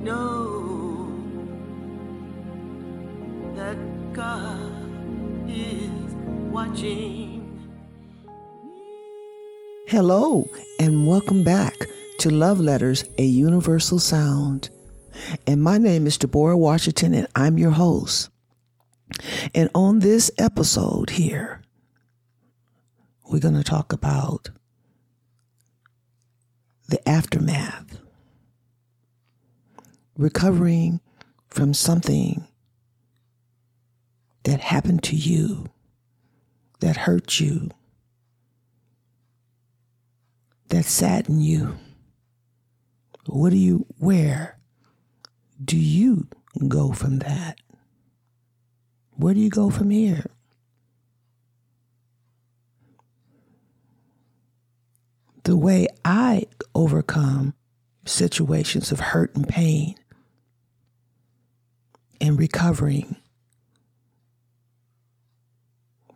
know that God is watching. Hello, and welcome back to Love Letters, a Universal Sound. And my name is Deborah Washington, and I'm your host. And on this episode here, we're going to talk about the aftermath, recovering from something that happened to you, that hurt you, that saddened you. What do you, where do you go from that? Where do you go from here? The way I overcome situations of hurt and pain and recovering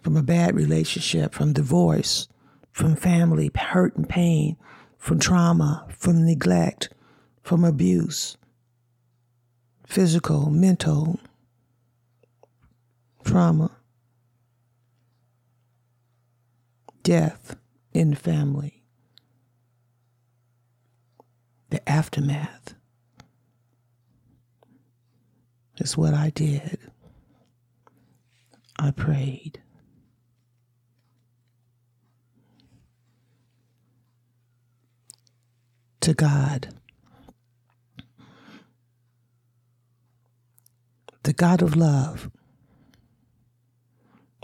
from a bad relationship, from divorce, from family hurt and pain, from trauma, from neglect, from abuse, physical, mental trauma, death in the family, the aftermath is what I did. I prayed. To God. the God of love,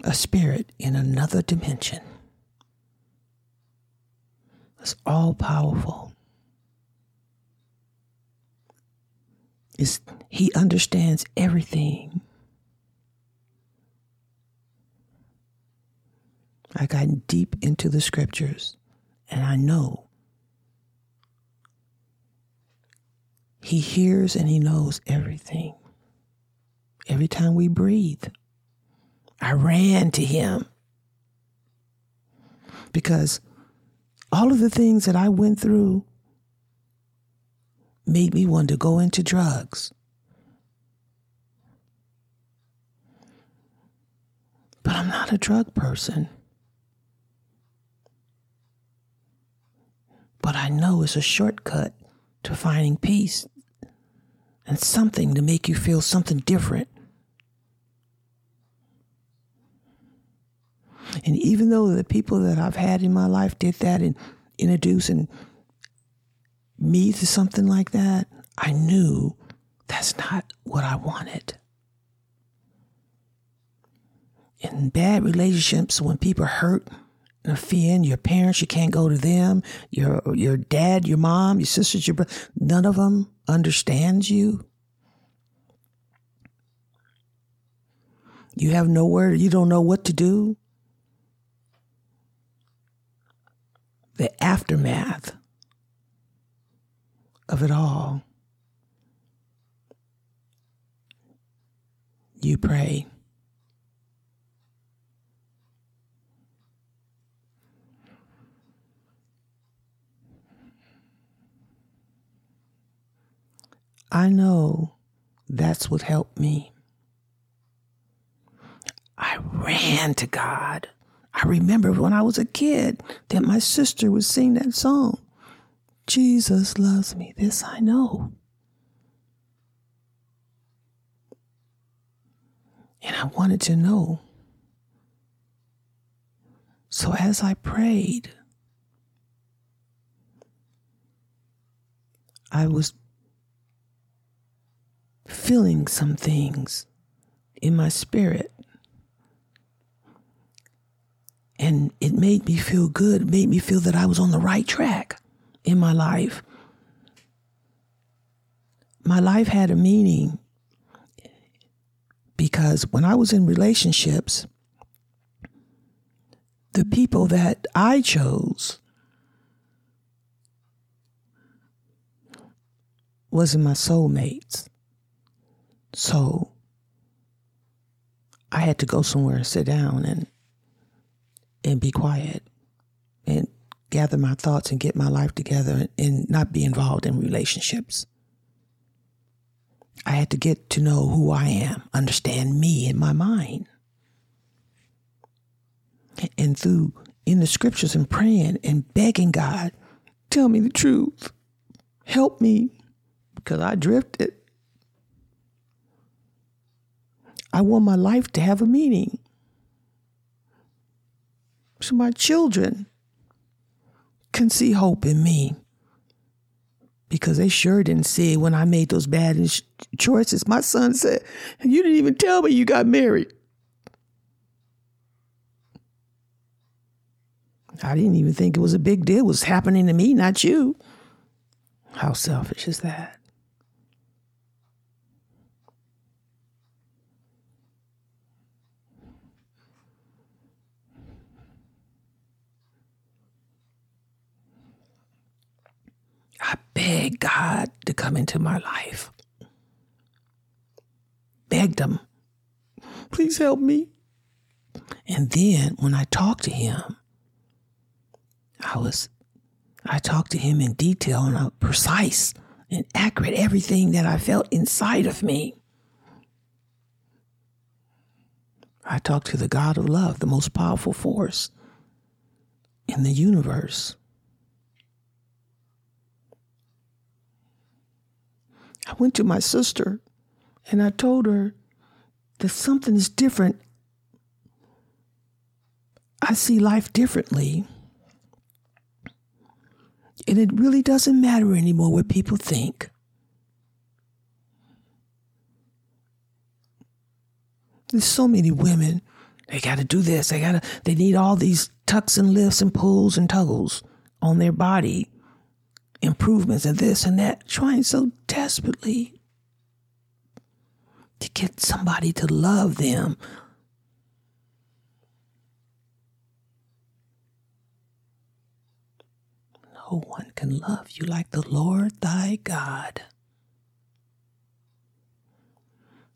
a spirit in another dimension. It's all powerful. It's, he understands everything. I got deep into the scriptures and I know he hears and he knows everything every time we breathe. I ran to him because all of the things that I went through made me want to go into drugs. But I'm not a drug person. But I know it's a shortcut to finding peace and something to make you feel something different And even though the people that I've had in my life did that and introducing me to something like that, I knew that's not what I wanted. In bad relationships, when people hurt and offend your parents, you can't go to them. Your your dad, your mom, your sisters, your brother, none of them understands you. You have nowhere. You don't know what to do. the aftermath of it all, you pray. I know that's what helped me. I ran to God. I remember when I was a kid that my sister would sing that song. Jesus loves me, this I know. And I wanted to know. So as I prayed, I was feeling some things in my spirit. And it made me feel good. Made me feel that I was on the right track in my life. My life had a meaning because when I was in relationships, the people that I chose wasn't my soulmates. So I had to go somewhere and sit down and and be quiet gather my thoughts and get my life together and not be involved in relationships. I had to get to know who I am, understand me in my mind. And through in the scriptures and praying and begging God, tell me the truth. Help me because I drifted. I want my life to have a meaning. So my children can see hope in me because they sure didn't see it when I made those bad choices. My son said, You didn't even tell me you got married. I didn't even think it was a big deal. It was happening to me, not you. How selfish is that? I begged God to come into my life. Begged Him, please help me. And then when I talked to Him, I was, I talked to Him in detail and precise and accurate, everything that I felt inside of me. I talked to the God of love, the most powerful force in the universe. I went to my sister and I told her that something is different. I see life differently. And it really doesn't matter anymore what people think. There's so many women. They got to do this. They got to. They need all these tucks and lifts and pulls and tuggles on their body improvements and this and that, trying so desperately to get somebody to love them. No one can love you like the Lord thy God.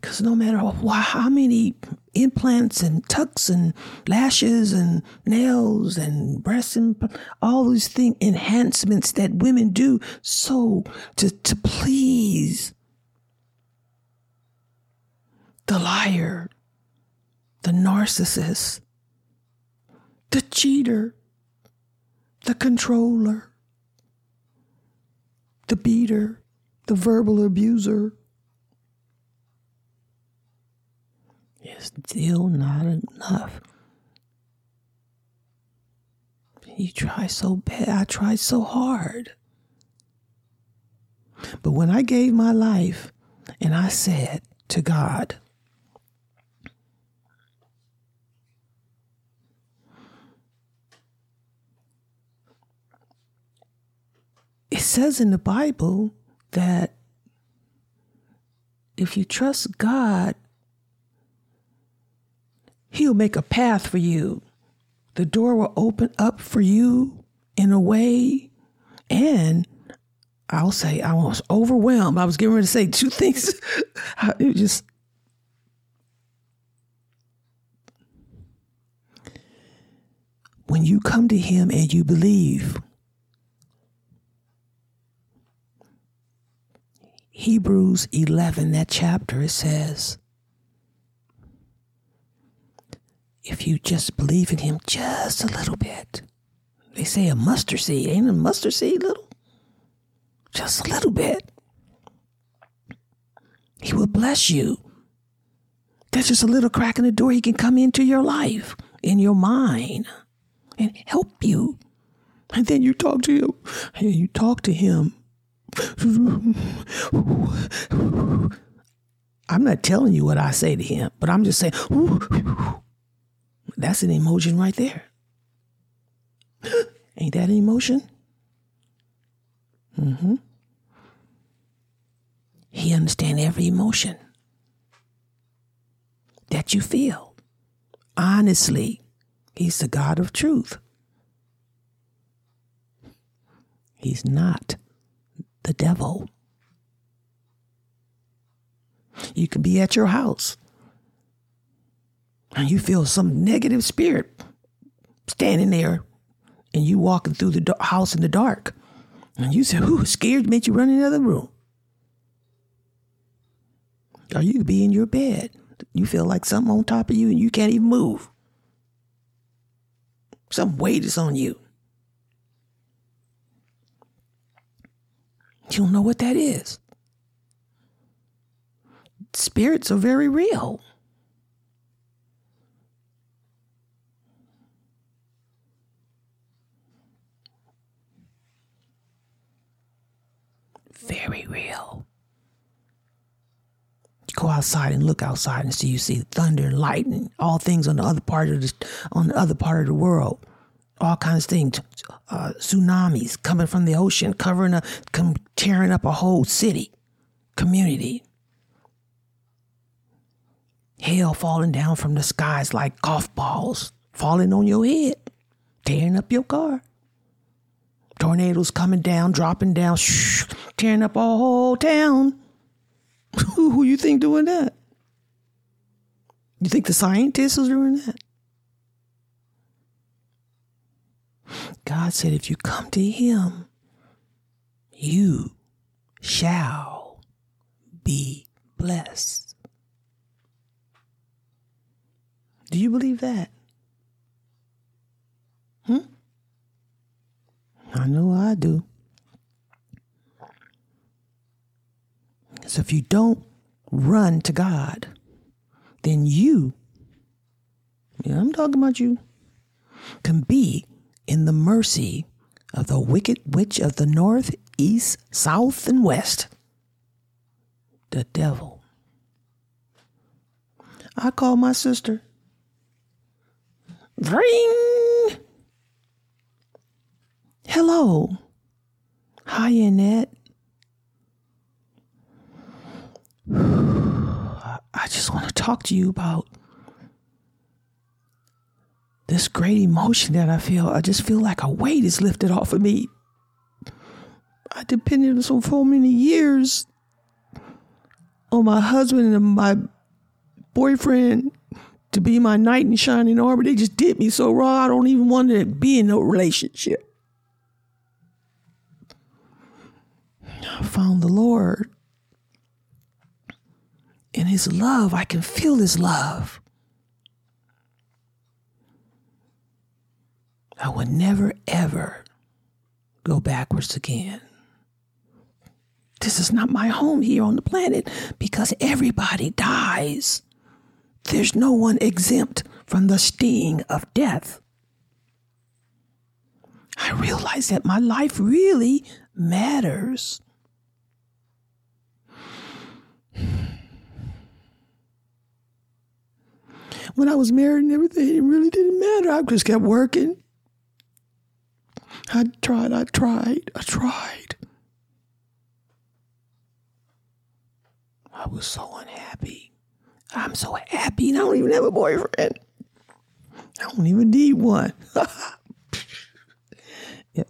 Because no matter how many implants and tucks and lashes and nails and breasts and all these things, enhancements that women do so to, to please the liar, the narcissist, the cheater, the controller, the beater, the verbal abuser is still not enough. You try so bad. I tried so hard. But when I gave my life and I said to God, it says in the Bible that if you trust God, He'll make a path for you. The door will open up for you in a way. And I'll say, I was overwhelmed. I was getting ready to say two things. it just, when you come to Him and you believe, Hebrews 11, that chapter, it says, if you just believe in him just a little bit. They say a mustard seed. Ain't a mustard seed little? Just a little bit. He will bless you. There's just a little crack in the door. He can come into your life, in your mind, and help you. And then you talk to him. And you talk to him. I'm not telling you what I say to him, but I'm just saying, that's an emotion right there. Ain't that an emotion? Mm-hmm. He understands every emotion that you feel. Honestly, he's the God of truth. He's not the devil. You can be at your house and you feel some negative spirit standing there and you walking through the house in the dark and you say, "Who scared made you run in the other room?" Or you could be in your bed. You feel like something on top of you and you can't even move. Some weight is on you. You don't know what that is. Spirits are very real. Very real. Go outside and look outside and see you see thunder and lightning, all things on the other part of the on the other part of the world, all kinds of things, uh, tsunamis coming from the ocean, covering a, come, tearing up a whole city, community. Hail falling down from the skies like golf balls, falling on your head, tearing up your car. Tornadoes coming down, dropping down, shh, tearing up a whole town. Who you think doing that? You think the scientists are doing that? God said, if you come to Him, you shall be blessed. Do you believe that? Hmm? I know I do. So if you don't run to God, then you, yeah, I'm talking about you, can be in the mercy of the wicked witch of the north, east, south, and west, the devil. I call my sister. Ring! Hello. Hi, Annette. I just want to talk to you about this great emotion that I feel. I just feel like a weight is lifted off of me. I depended on so for many years on my husband and my boyfriend to be my knight in shining armor. They just did me so wrong. I don't even want to be in no relationship. I found the Lord. In His love, I can feel His love. I would never, ever go backwards again. This is not my home here on the planet because everybody dies. There's no one exempt from the sting of death. I realize that my life really matters. When I was married and everything, it really didn't matter. I just kept working. I tried, I tried, I tried. I was so unhappy. I'm so happy and I don't even have a boyfriend. I don't even need one. yeah.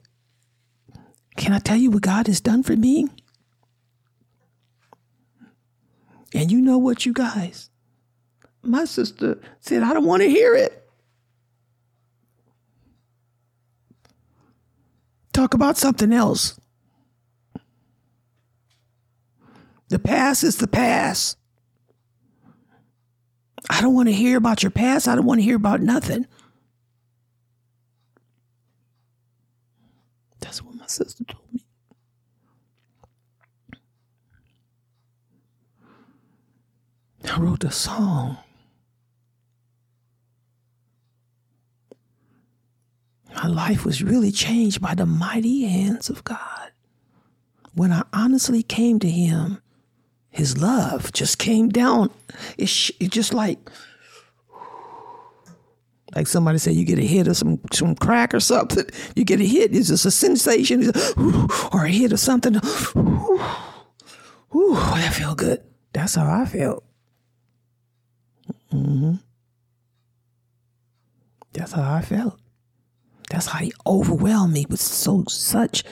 Can I tell you what God has done for me? And you know what, you guys? My sister said, I don't want to hear it. Talk about something else. The past is the past. I don't want to hear about your past. I don't want to hear about nothing. That's what my sister told me. I wrote a song. My life was really changed by the mighty hands of God. When I honestly came to Him, His love just came down. It, sh- it just like, like somebody said, you get a hit of some some crack or something. You get a hit. It's just a sensation, or a hit of something. Ooh, that feel good. That's how I felt. Mm-hmm. That's how I felt. That's how he overwhelmed me with so such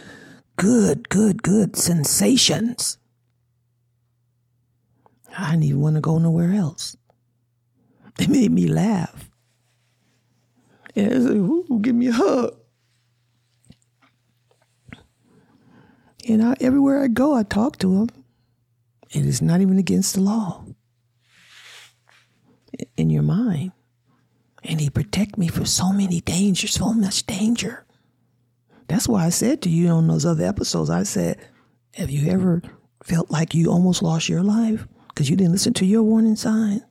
good, good, good sensations. I didn't even want to go nowhere else. It made me laugh. And I said, Ooh, give me a hug. And I, everywhere I go, I talk to him. And it's not even against the law. in your mind. And he protect me from so many dangers, so much danger. That's why I said to you on those other episodes, I said, have you ever felt like you almost lost your life because you didn't listen to your warning signs?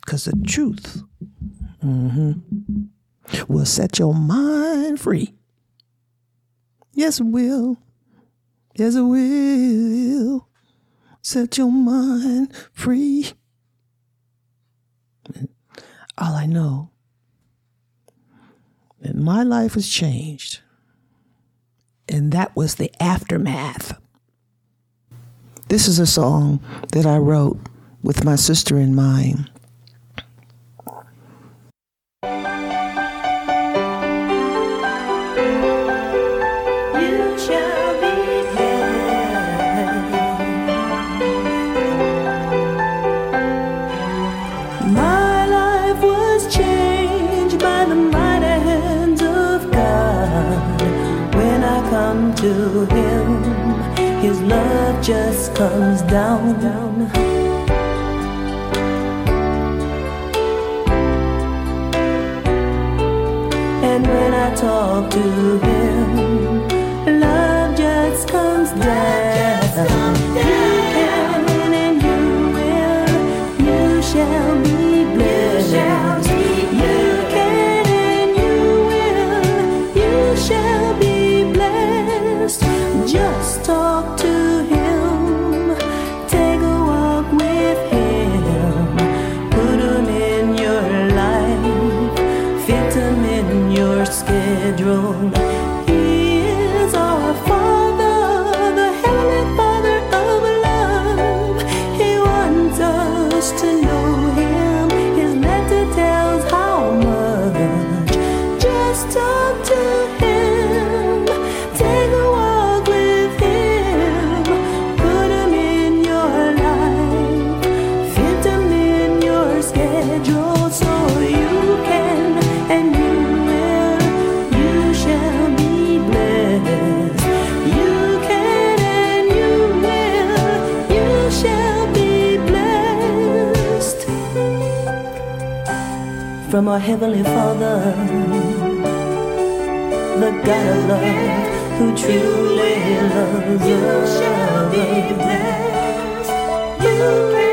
Because the truth mm-hmm, will set your mind free. Yes, it will. Yes, it will. Set your mind free. All I know that my life has changed. And that was the aftermath. This is a song that I wrote with my sister in mind. Talk to him, from our Heavenly Father, the God of love, who truly loves us. You Shall be blessed. You can